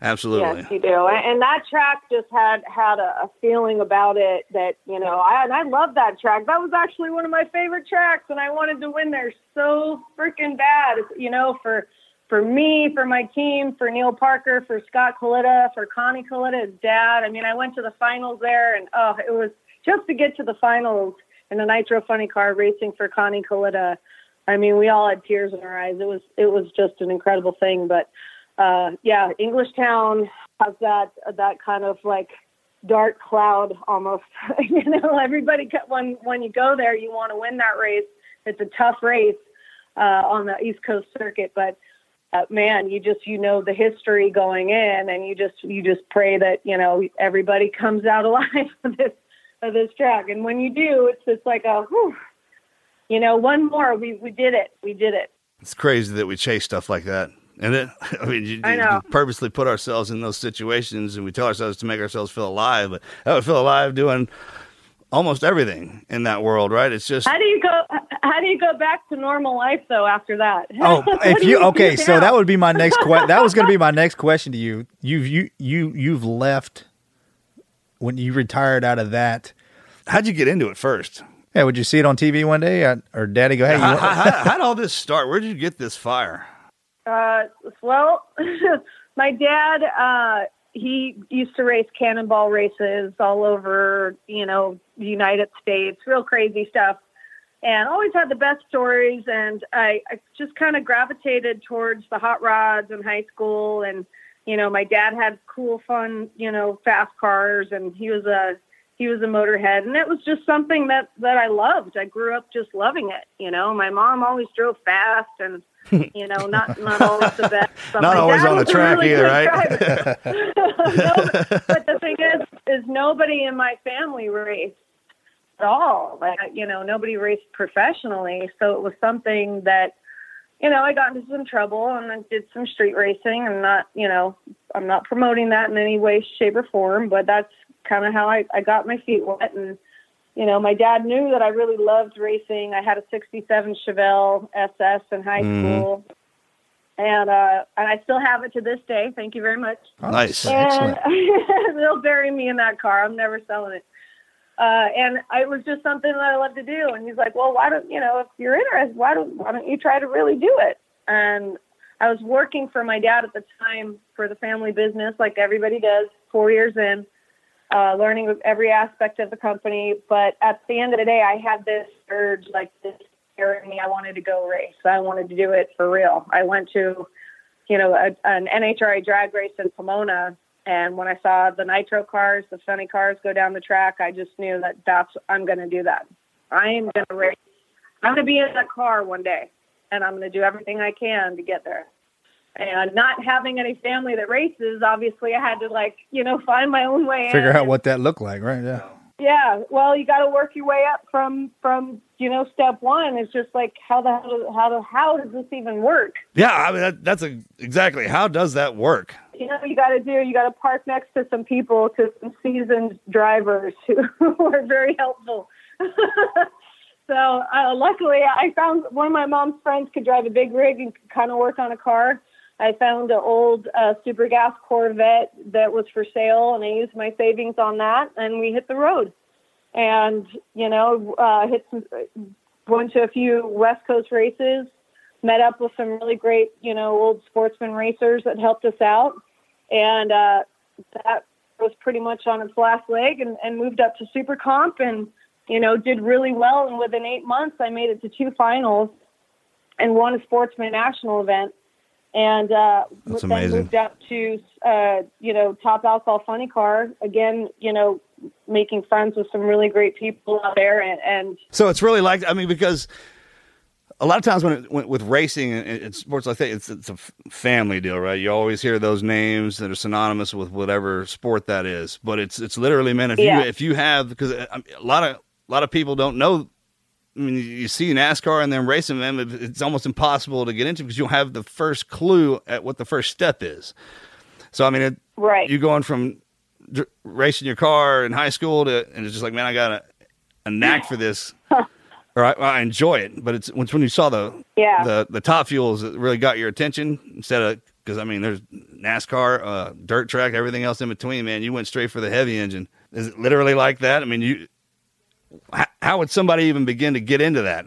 Absolutely. Yes, you do. And, that track just had had a, feeling about it that you know. I and I love that track. That was actually one of my favorite tracks, and I wanted to win there so freaking bad. You know, for for me, for my team, for Neal Parker, for Scott Kalitta, for Connie Kalitta, his dad. I mean, I went to the finals there, and oh, it was just to get to the finals in a Nitro Funny Car racing for Connie Kalitta. I mean, we all had tears in our eyes. It was it was just an incredible thing. But uh, yeah, Englishtown has that that kind of like dark cloud almost. you know, everybody when when you go there, you want to win that race. It's a tough race uh, on the East Coast circuit, but uh, man, you just you know the history going in, and you just you just pray that you know everybody comes out alive of this of this track. And when you do, it's just like a whew, you know, one more. We we did it. We did it. It's crazy that we chase stuff like that. And then, I mean, you, I you purposely put ourselves in those situations and we tell ourselves to make ourselves feel alive, but oh, I would feel alive doing almost everything in that world, right? It's just, How do you go? How do you go back to normal life though after that? Oh, if do you okay, so now? that would be my next question. That was going to be my next question to you. You've you you you've left when you retired out of that. how'd you get into it first? Yeah, would you see it on TV one day, or Daddy go, "Hey, you How, want- how, how, how'd all this start? Where did you get this fire? Uh, well, my dad, uh, he used to race cannonball races all over, you know, the United States, real crazy stuff, and always had the best stories. And I, I just kind of gravitated towards the hot rods in high school. And, you know, my dad had cool, fun, you know, fast cars, and he was a he was a motorhead, and it was just something that that I loved. I grew up just loving it. You know, my mom always drove fast and. You know, not not always the best. But Not always on the track really either, right? no, but the thing is, is nobody in my family raced. at all. Like you know, nobody raced professionally, so it was something that you know I got into some trouble and I did some street racing. I'm not you know I'm not promoting that in any way, shape, or form, but that's kind of how I I got my feet wet and. You know, my dad knew that I really loved racing. I had a '67 Chevelle SS in high school, and uh, and I still have it to this day. Thank you very much. Nice. And they'll bury me in that car. I'm never selling it. Uh, and it was just something that I love to do. And he's like, well, why don't, you know, if you're interested, why don't, why don't you try to really do it? And I was working for my dad at the time for the family business, like everybody does, four years in, uh, learning every aspect of the company. But at the end of the day, I had this urge, like this spirit in me. I wanted to go race. I wanted to do it for real. I went to, you know, a, an NHRA drag race in Pomona. And when I saw the nitro cars, the funny cars go down the track, I just knew that that's, I'm going to do that. I am going to race. I'm going to be in that car one day and I'm going to do everything I can to get there. And not having any family that races, obviously I had to like, you know, find my own way Figure in. out what that looked like, right? Yeah. Yeah, well, you got to work your way up from from you know step one. It's just like how the how do, how do, how does this even work? Yeah, I mean that, that's a, exactly how does that work? You know, what you got to do you got to park next to some people, to some seasoned drivers who, who are very helpful. so uh, luckily, I found one of my mom's friends could drive a big rig and kind of work on a car. I found an old uh, super gas Corvette that was for sale, and I used my savings on that, and we hit the road. And you know, uh, hit some, went to a few West Coast races, met up with some really great, you know, old sportsman racers that helped us out, and uh, that was pretty much on its last leg, and, and moved up to Super Comp, and you know, did really well. And within eight months, I made it to two finals, and won a sportsman national event and uh, That's then amazing. moved up to uh, you know top alcohol funny car again. You know, making friends with some really great people out there, and, and So it's really like I mean because a lot of times when, it, when with racing and, and sports like that, it's it's a family deal, right? You always hear those names that are synonymous with whatever sport that is, but it's it's literally man if Yeah. you if you have because a lot of a lot of people don't know. I mean, you see NASCAR and then racing them, it's almost impossible to get into because you don't have the first clue at what the first step is. So I mean, it, right. you going from dr- racing your car in high school to and it's just like man i got a, a knack for this or I, I enjoy it but it's it's when you saw the Yeah. the the top fuels that really got your attention instead of because i mean there's nascar uh dirt track everything else in between man you went straight for the heavy engine is it literally like that i mean you how, would somebody even begin to get into that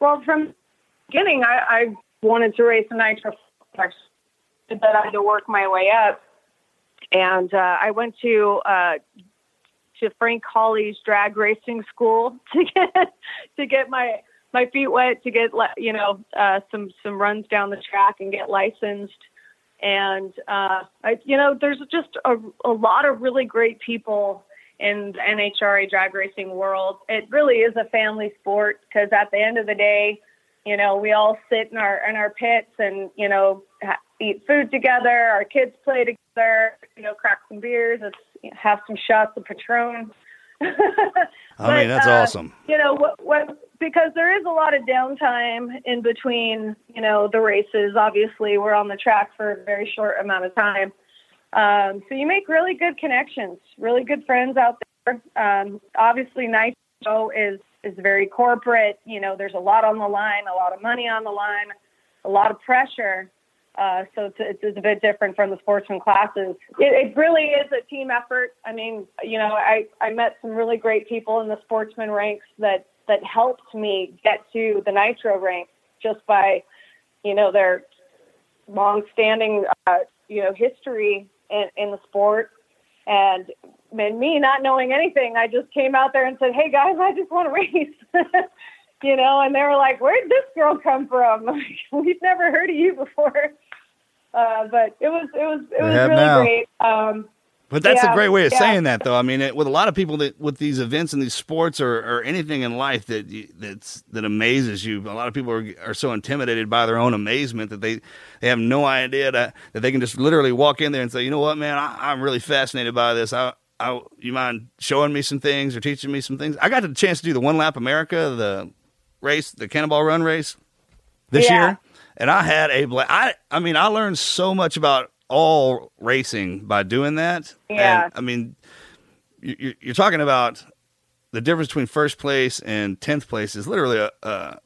Well, from the beginning, I, I wanted to race a nitro. That I had to work my way up, and uh, I went to uh, to Frank Hawley's drag racing school to get to get my my feet wet, to get you know uh, some some runs down the track and get licensed. And uh, I, you know, there's just a, a lot of really great people in the NHRA drag racing world. It really is a family sport because at the end of the day, you know, we all sit in our in our pits and you know ha- eat food together. Our kids play together. You know, crack some beers, it's, have some shots of Patron. I mean, that's uh, awesome. You know, what, what because there is a lot of downtime in between. You know, the races. Obviously, we're on the track for a very short amount of time. Um, so you make really good connections, really good friends out there. Um, obviously, Nitro is is very corporate. You know, there's a lot on the line, a lot of money on the line, a lot of pressure. Uh, so it's, it's, a bit different from the sportsman classes. It, it, really is a team effort. I mean, you know, I, I met some really great people in the sportsman ranks that, that helped me get to the nitro ranks just by, you know, their long-standing, uh, you know, history in, in the sport. And, and me not knowing anything, I just came out there and said, "Hey guys, I just want to race." you know, and they were like, "Where'd this girl come from? We've never heard of you before." Uh, but it was it was it was really now. great. Um, but that's yeah, a great way of yeah. saying that, though. I mean, it, with a lot of people that with these events and these sports or, or anything in life that that's that amazes you, a lot of people are, are so intimidated by their own amazement that they they have no idea that, that they can just literally walk in there and say, you know what, man, I, am really fascinated by this. I, I, you mind showing me some things or teaching me some things? I got the chance to do the One Lap America, the race, the Cannonball Run race this yeah. year and I had a blast. I I mean, I learned so much about all racing by doing that. Yeah. And, I mean, you, you're talking about the difference between first place and tenth place is literally a, a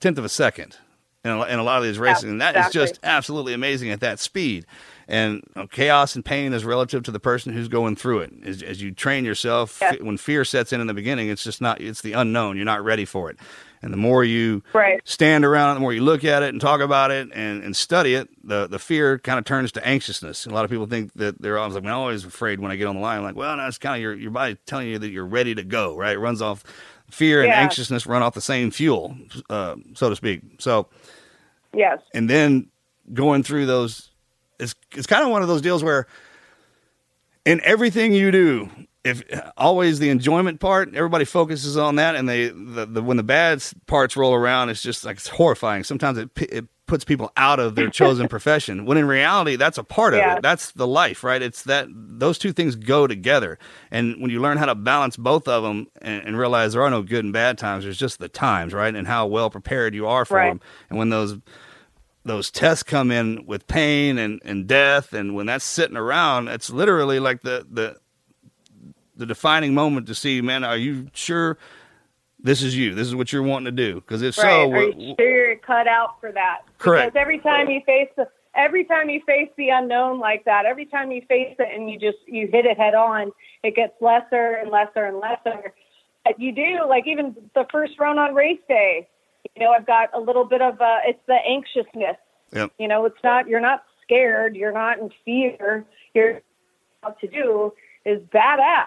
tenth of a second in a, in a lot of these races, and that exactly. is just absolutely amazing at that speed. And you know, chaos and pain is relative to the person who's going through it. As, as you train yourself, yep. when fear sets in in the beginning, it's just not. It's the unknown. You're not ready for it. And the more you right. stand around, it, the more you look at it and talk about it and, and study it, the, the fear kind of turns to anxiousness. And a lot of people think that they're always like, I'm always afraid when I get on the line. I'm like, well, no, it's kind of your, your body telling you that you're ready to go, right? It runs off fear and yeah. anxiousness run off the same fuel, uh, so to speak. So, yes. And then going through those, it's, it's kind of one of those deals where in everything you do, if always the enjoyment part, everybody focuses on that, and they the, the when the bad parts roll around, it's just like it's horrifying. Sometimes it it puts people out of their chosen profession. When in reality, that's a part yeah. of it. That's the life, right? It's that those two things go together, and when you learn how to balance both of them and, and realize there are no good and bad times, there's just the times, right? And how well prepared you are for right. them, and when those those tests come in with pain and, and death and when that's sitting around it's literally like the the the defining moment to see, man, are you sure this is you? This is what you're wanting to do? Because if right. so, are you sure you're cut out for that? Correct. Because every time you face the every time you face the unknown like that, every time you face it and you just you hit it head on, it gets lesser and lesser and lesser. You do like even the first run on race day. You know, I've got a little bit of uh, it's the anxiousness. Yep. You know, it's not you're not scared, you're not in fear. You're what to do is badass.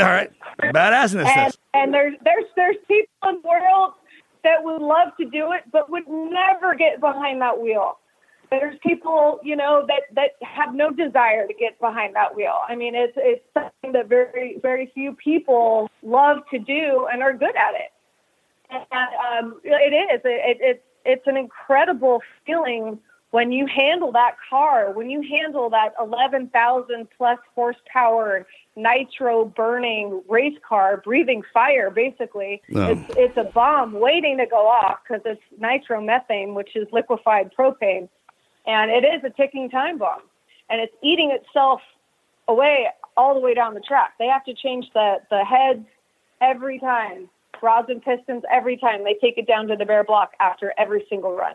All right, badassness. And, and there's there's there's people in the world that would love to do it, but would never get behind that wheel. There's people, you know, that that have no desire to get behind that wheel. I mean, it's it's something that very very few people love to do and are good at it. And um, it is. It, it, it's it's an incredible feeling when you handle that car, when you handle that 11,000 plus horsepower nitro burning race car, breathing fire, basically, it's, it's a bomb waiting to go off because it's nitromethane, which is liquefied propane. And it is a ticking time bomb. And it's eating itself away all the way down the track. They have to change the, the heads every time, rods and pistons every time. They take it down to the bare block after every single run.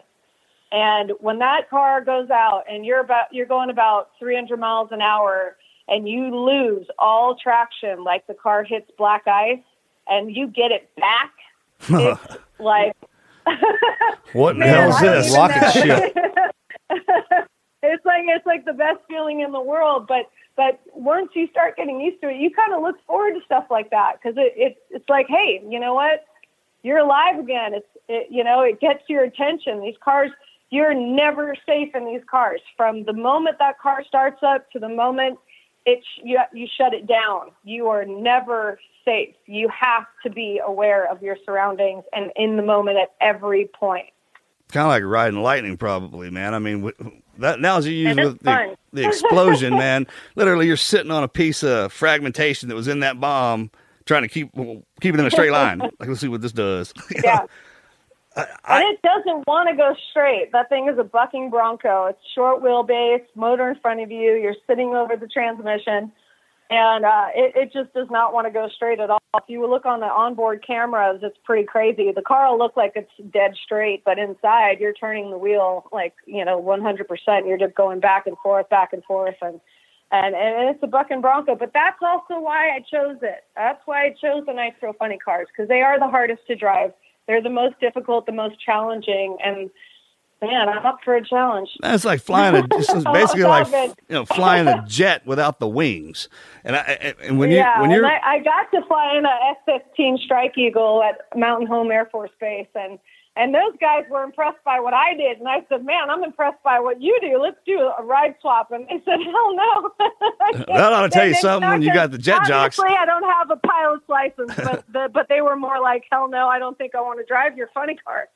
And when that car goes out and you're about you're going about 300 miles an hour and you lose all traction like the car hits black ice and you get it back it's like What the hell is this? even Rocket ship. it's like it's like the best feeling in the world but but once you start getting used to it you kind of look forward to stuff like that because it, it it's like hey you know what you're alive again it's it, you know it gets your attention these cars you're never safe in these cars from the moment that car starts up to the moment it sh- you, you shut it down you are never safe you have to be aware of your surroundings and in the moment at every point kind of like riding lightning, probably, man. I mean, that analogy you use with the, the explosion, man. Literally, you're sitting on a piece of fragmentation that was in that bomb, trying to keep keep it in a straight line. Like, let's see what this does. You know? Yeah. and it doesn't want to go straight. That thing is a bucking bronco. It's short wheelbase, motor in front of you. You're sitting over the transmission, and uh, it, it just does not want to go straight at all. If you look on the onboard cameras, it's pretty crazy. The car will look like it's dead straight, but inside you're turning the wheel like you know 100%. You're just going back and forth, back and forth, and and and it's a bucking bronco. But that's also why I chose it. That's why I chose the Nitro Funny cars because they are the hardest to drive. They're the most difficult, the most challenging, and man, I'm up for a challenge. That's like flying a. This is oh, basically It's like good. you know flying a jet without the wings. And I and when you yeah, when and you're I, I got to fly in a F-15 Strike Eagle at Mountain Home Air Force Base, and and those guys were impressed by what I did, and I said, "Man, I'm impressed by what you do. Let's do a ride swap." And they said, "Hell no." That ought to tell you something when you got the jet jocks. Obviously, I don't have a pilot's license, but the, but they were more like, "Hell no, I don't think I want to drive your funny car."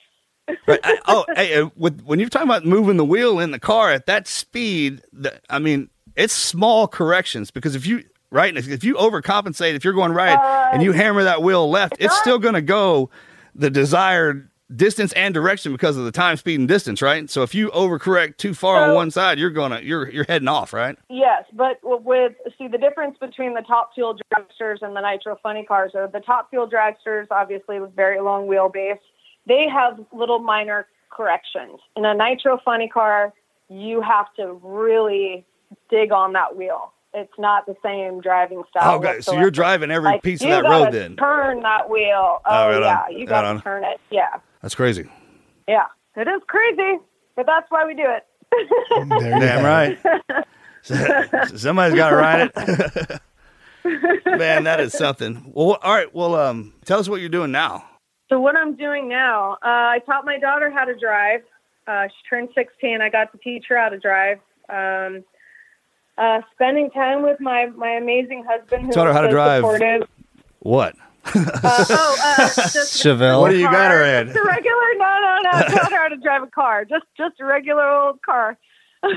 Right. I, oh, hey, uh, with, when you're talking about moving the wheel in the car at that speed, the, I mean, it's small corrections because if you right, if you overcompensate, if you're going right and you hammer that wheel left, it's still going to go the desired distance and direction because of the time, speed, and distance, right? So if you overcorrect too far on one side, you're gonna you're you're heading off, right? Yes, but with see the difference between the top fuel dragsters and the nitro funny cars are the top fuel dragsters, obviously with very long wheelbase, they have little minor corrections. In a nitro funny car, you have to really dig on that wheel. It's not the same driving style. Oh, okay. So you're driving every Like, piece of that road then. Turn that wheel. Oh, Oh, right on. yeah, you got to on. turn it. Yeah, That's crazy. yeah. It is crazy, but that's why we do it. There you Damn right. Somebody's got to ride it. Man, that is something. Well, all right. Well, um, tell us what you're doing now. So what I'm doing now, uh, I taught my daughter how to drive. Uh, she turned 16. I got to teach her how to drive. Um, uh, spending time with my, my amazing husband who Taught her is how to drive. supportive. What? Uh, oh, uh, just Chevelle. What do you got her in? Just a regular, no, no, no. Taught her how to drive a car. Just just a regular old car.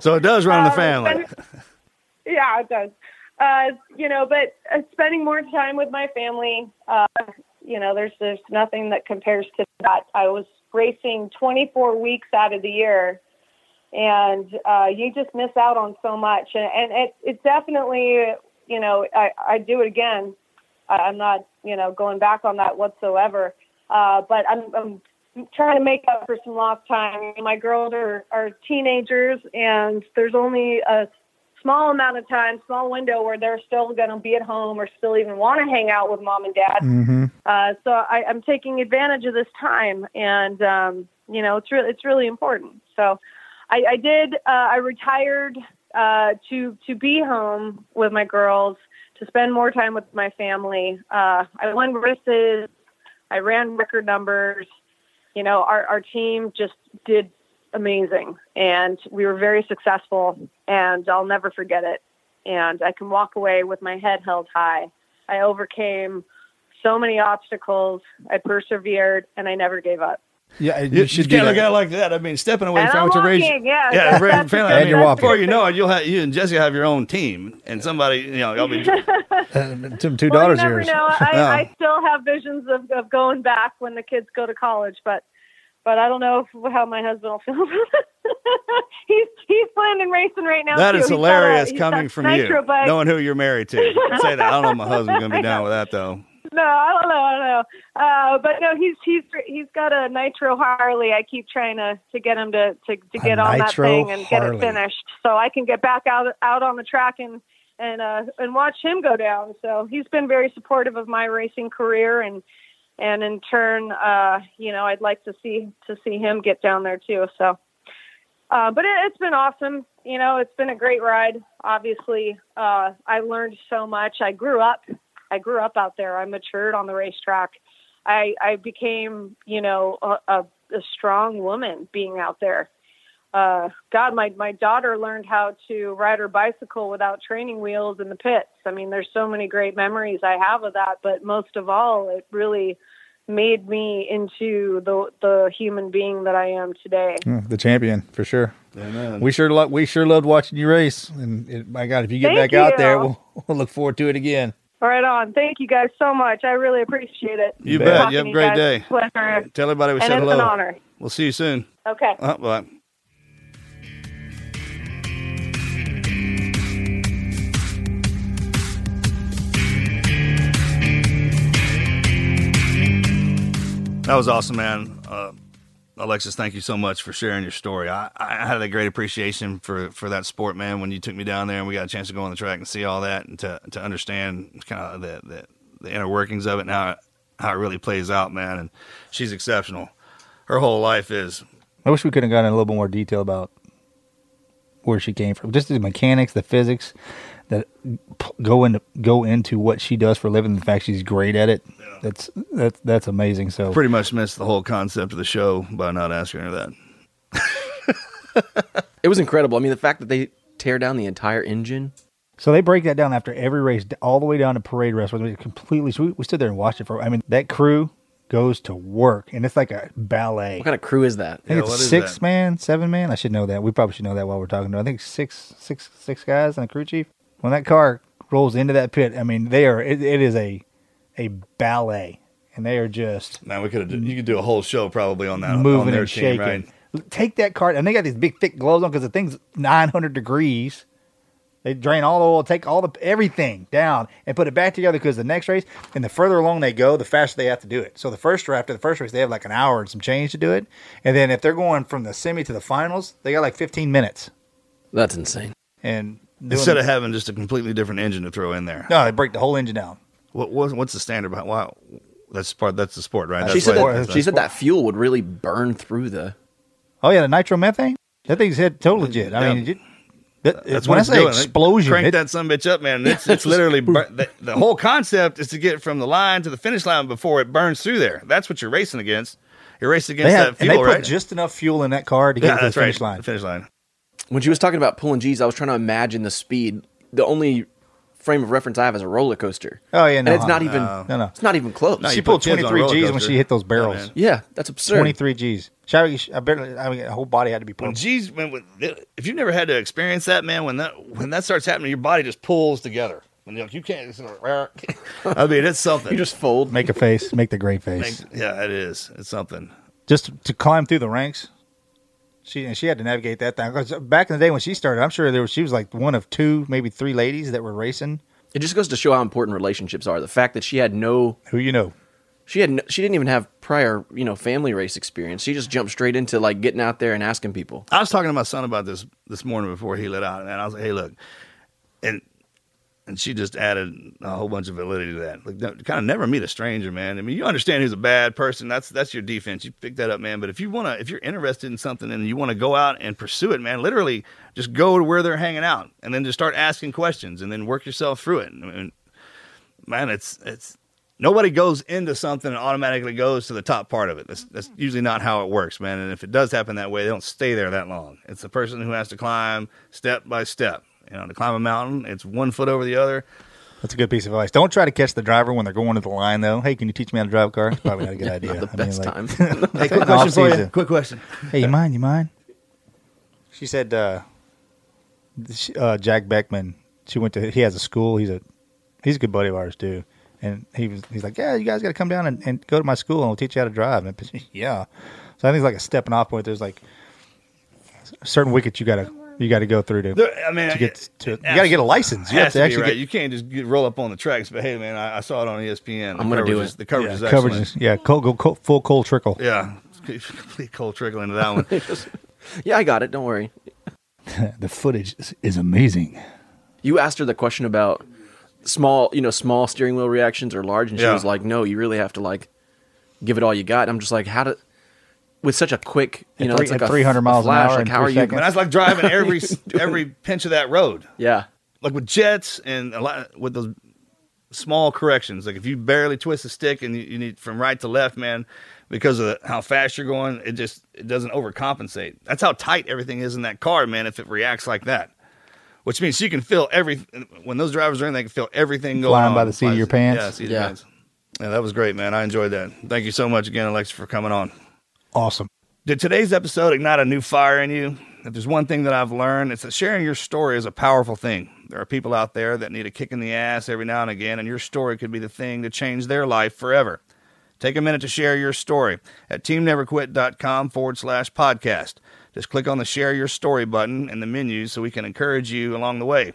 So it does run in the Uh, family. spend- yeah, it does. Uh, you know, but uh, spending more time with my family, uh, you know, there's there's nothing that compares to that. I was racing 24 weeks out of the year, and uh, you just miss out on so much. And, and it, it's definitely, you know, I I do it again. I- I'm not, you know, going back on that whatsoever. Uh, but I'm, I'm trying to make up for some lost time. My girls are, are teenagers, and there's only a small amount of time, small window where they're still going to be at home or still even want to hang out with mom and dad. Mm-hmm. Uh, so I, I'm taking advantage of this time, and um, you know, it's really it's really important. So I, I did. Uh, I retired uh, to to be home with my girls to spend more time with my family. Uh, I won races. I ran record numbers. You know, our our team just did amazing, and we were very successful. And I'll never forget it. And I can walk away with my head held high. I overcame so many obstacles. I persevered, and I never gave up. Yeah, You, you should you do can't look that. at it like that. I mean, stepping away And from I'm what you're raising. yeah, yeah, that's- family. the I And mean, you're walking. Before you know it, you'll have you and Jesse have your own team, and somebody, you know, y'all be. Two two well, daughters you never yours. know. I, Yeah. I still have visions of, of going back when the kids go to college, but but I don't know if, how my husband will feel. about it. he's he's planning racing right now. That too. is He's got a- hilarious got coming from you, bike. knowing who you're married to. Say that. I don't know if my husband's gonna be down with that though. No, I don't know. I don't know. Uh, but no, he's he's he's got a nitro Harley. I keep trying to to get him to to, to A get on that thing and get it finished, so I can get back out out on the track and and uh, and watch him go down. So he's been very supportive of my racing career, and and in turn, uh, you know, I'd like to see to see him get down there too. So, uh, but it, it's been awesome. You know, it's been a great ride. Obviously, uh, I learned so much. I grew up. I grew up out there. I matured on the racetrack. I I became, you know, a, a, a strong woman being out there. Uh, God, my my daughter learned how to ride her bicycle without training wheels in the pits. I mean, there's so many great memories I have of that. But most of all, it really made me into the the human being that I am today. Mm, the champion for sure. Amen. We sure lo- we sure loved watching you race, and it, my God, if you get Thank back out there, we'll, we'll look forward to it again. Right on. Thank you guys so much. I really appreciate it. You bet. Talking You have a great day. Pleasure. Tell everybody we And said it's hello. an honor. We'll see you soon. Okay. Uh, bye. That was awesome, man. Uh, Alexis, thank you so much for sharing your story. I, I had a great appreciation for, for that sport, man. When you took me down there and we got a chance to go on the track and see all that and to, to understand kind of the, the, the inner workings of it and how how it really plays out, man. And she's exceptional. Her whole life is I wish we could have gotten a little bit more detail about where she came from, just the mechanics, the physics that go into go into what she does for a living. The fact she's great at it, that's that's that's amazing. So pretty much missed the whole concept of the show by not asking her that. It was incredible. I mean, the fact that they tear down the entire engine. So they break that down after every race, all the way down to parade rest. where they completely. So we, we stood there and watched it for. I mean, that crew goes to work, and it's like a ballet. What kind of crew is that? I think Yeah, what it's is six that? man, seven man. I should know that. We probably should know that while we're talking. to I think six, six, six guys and a crew chief. When that car rolls into that pit, I mean, they are. It, it is a a ballet, and they are just Man, we could have. You could do a whole show probably on that. on moving their and team, shaking. right? Take that car, and they got these big thick gloves on because the thing's nine hundred degrees. They drain all the oil, take all the everything down, and put it back together. Because the next race, and the further along they go, the faster they have to do it. So the first after the first race, they have like an hour and some change to do it, and then if they're going from the semi to the finals, they got like fifteen minutes. That's insane. And doing- Instead of having just a completely different engine to throw in there. no, they break the whole engine down. What, what what's the standard behind? Wow, that's part. That's the sport, right? she said why- that, she said that fuel would really burn through the. Oh yeah, the nitromethane. That thing's hit total legit. I Yeah. mean, it, that, That's when what I say doing. explosion, Crank it- that some bitch up, man. It's it's literally bur- the, the whole concept is to get from the line to the finish line before it burns through there. That's what you're racing against. You're racing they against have, that and they put right? just enough fuel in that car to get yeah, to the finish right. line. The finish line. When she was talking about pulling G's, I was trying to imagine the speed. The only frame of reference I have is a roller coaster. Oh, yeah, no, and it's not uh, even. no, no. It's not even close. No, she pulled put kids on a 23 roller G's when she hit those barrels. man. yeah, that's absurd. 23 G's. Shall I bet, I mean, the whole body had to be When pulled. G's, when, when, if you've never had to experience that, man, when that when that starts happening, your body just pulls together. When you're like, you can't. It's like, I mean, it's something. You just fold. Make a face. Make the great face. yeah, it is. It's something. Just to climb through the ranks. She and she had to navigate that thing. 'Cause back in the day when she started, I'm sure there was she was like one of two, maybe three ladies that were racing. It just goes to show how important relationships are. The fact that she had no, Who you know? she had, no, she didn't even have prior, you know, family race experience. She just jumped straight into like getting out there and asking people. I was talking to my son about this this morning before he let out, and I was like, "Hey, look," and and she just added a whole bunch of validity to that. Like, kind of never meet a stranger, man. I mean, you understand who's a bad person. That's that's your defense. You pick that up, man. But if you wanna, if you're interested in something and you want to go out and pursue it, man, literally just go to where they're hanging out, and then just start asking questions, and then work yourself through it. I mean, man, it's it's nobody goes into something and automatically goes to the top part of it. That's that's mm-hmm. usually not how it works, man. And if it does happen that way, they don't stay there that long. It's the person who has to climb step by step. You know, to climb a mountain, it's one foot over the other. That's a good piece of advice. Don't try to catch the driver when they're going to the line, though. Hey, can you teach me how to drive a car? It's probably not a good idea. the I mean, best like- time. Hey, quick question for you. Quick question. Hey, you mind? You mind? She said, uh, she- uh, Jack Beckman. She went to. He has a school. He's a he's a good buddy of ours too. And he was he's like, yeah, you guys got to come down and, and go to my school and we'll teach you how to drive. And I- yeah, so I think it's like a stepping off point. There's like certain wickets you gotta you got to go through to. There- I mean, to get it- to, you got to get a license. You have to to actually right. get You can't just get, roll up on the tracks. But hey, man, I, I saw it on ESPN. The I'm gonna do coverage it. The coverage yeah, is coverage. excellent. is- Yeah, cold, go cold, full cold trickle. Yeah, complete cold trickle into that one. yeah, I got it. Don't worry. the footage is, is amazing. You asked her the question about small, you know, small steering wheel reactions or large, and she Yeah. was like, "No, you really have to like give it all you got. And I'm just like, how to with such a quick, you At know, three- it's like at a 300 a miles an hour Like, in how are you? seconds. Man, that's like driving every every pinch of that road. Yeah, Like with jets and a lot with those small corrections. Like if you barely twist the stick and you, you need from right to left, man, because of the, how fast you're going, it just it doesn't overcompensate. That's how tight everything is in that car, man. If it reacts like that, which means you can feel every when those drivers are in, they can feel everything going Flying on by the seat of your pants? Yeah, seat Yeah. your pants. Yeah, that was great, man. I enjoyed that. Thank you so much again, Alexa, for coming on. Awesome. Did today's episode ignite a new fire in you? If there's one thing that I've learned, it's that sharing your story is a powerful thing. There are people out there that need a kick in the ass every now and again, and your story could be the thing to change their life forever. Take a minute to share your story at teamneverquit.com forward slash podcast. Just click on the share your story button in the menu so we can encourage you along the way.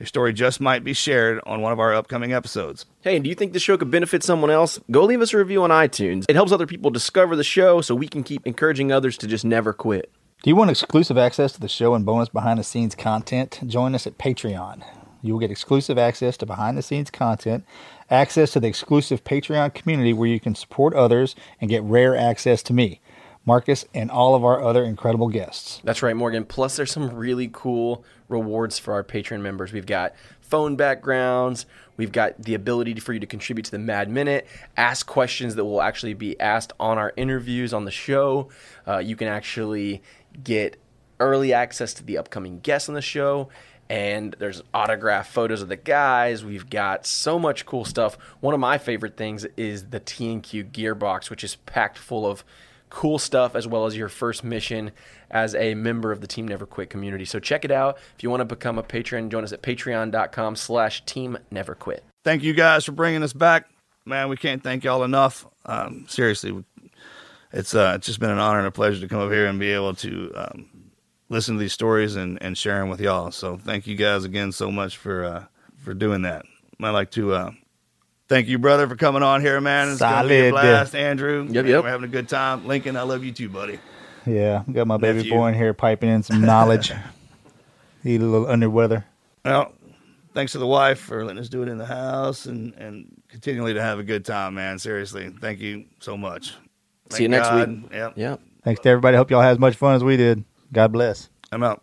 Your story just might be shared on one of our upcoming episodes. Hey, do you think the show could benefit someone else? Go leave us a review on iTunes. It helps other people discover the show so we can keep encouraging others to just never quit. Do you want exclusive access to the show and bonus behind the scenes content? Join us at Patreon. You will get exclusive access to behind the scenes content, access to the exclusive Patreon community where you can support others and get rare access to me, Marcus, and all of our other incredible guests. That's right, Morgan. Plus, there's some really cool rewards for our Patreon members. We've got phone backgrounds. We've got the ability for you to contribute to the Mad Minute, ask questions that will actually be asked on our interviews on the show. Uh, you can actually get early access to the upcoming guests on the show. And there's autographed photos of the guys. We've got so much cool stuff. One of my favorite things is the TNQ gearbox, which is packed full of cool stuff as well as your first mission as a member of the Team Never Quit community. So check it out. If you want to become a patron, join us at patreon.com slash team never quit. thank you guys for bringing us back. Man, we can't thank y'all enough. Um, seriously, it's uh, it's just been an honor and a pleasure to come up here and be able to um, listen to these stories and, and share them with y'all. So thank you guys again so much for uh, for doing that. I'd like to uh, thank you, brother, for coming on here, man. It's gonna be a blast, Andrew. Yep, yep. We're having a good time. Lincoln, I love you too, buddy. Yeah, got my baby Nephew. boy in here piping in some knowledge. He a little under weather. Well, thanks to the wife for letting us do it in the house and, and continually to have a good time, man. Seriously, thank you so much. See you next God. week. Yep. Yeah. Thanks to everybody. Hope y'all had as much fun as we did. God bless. I'm out.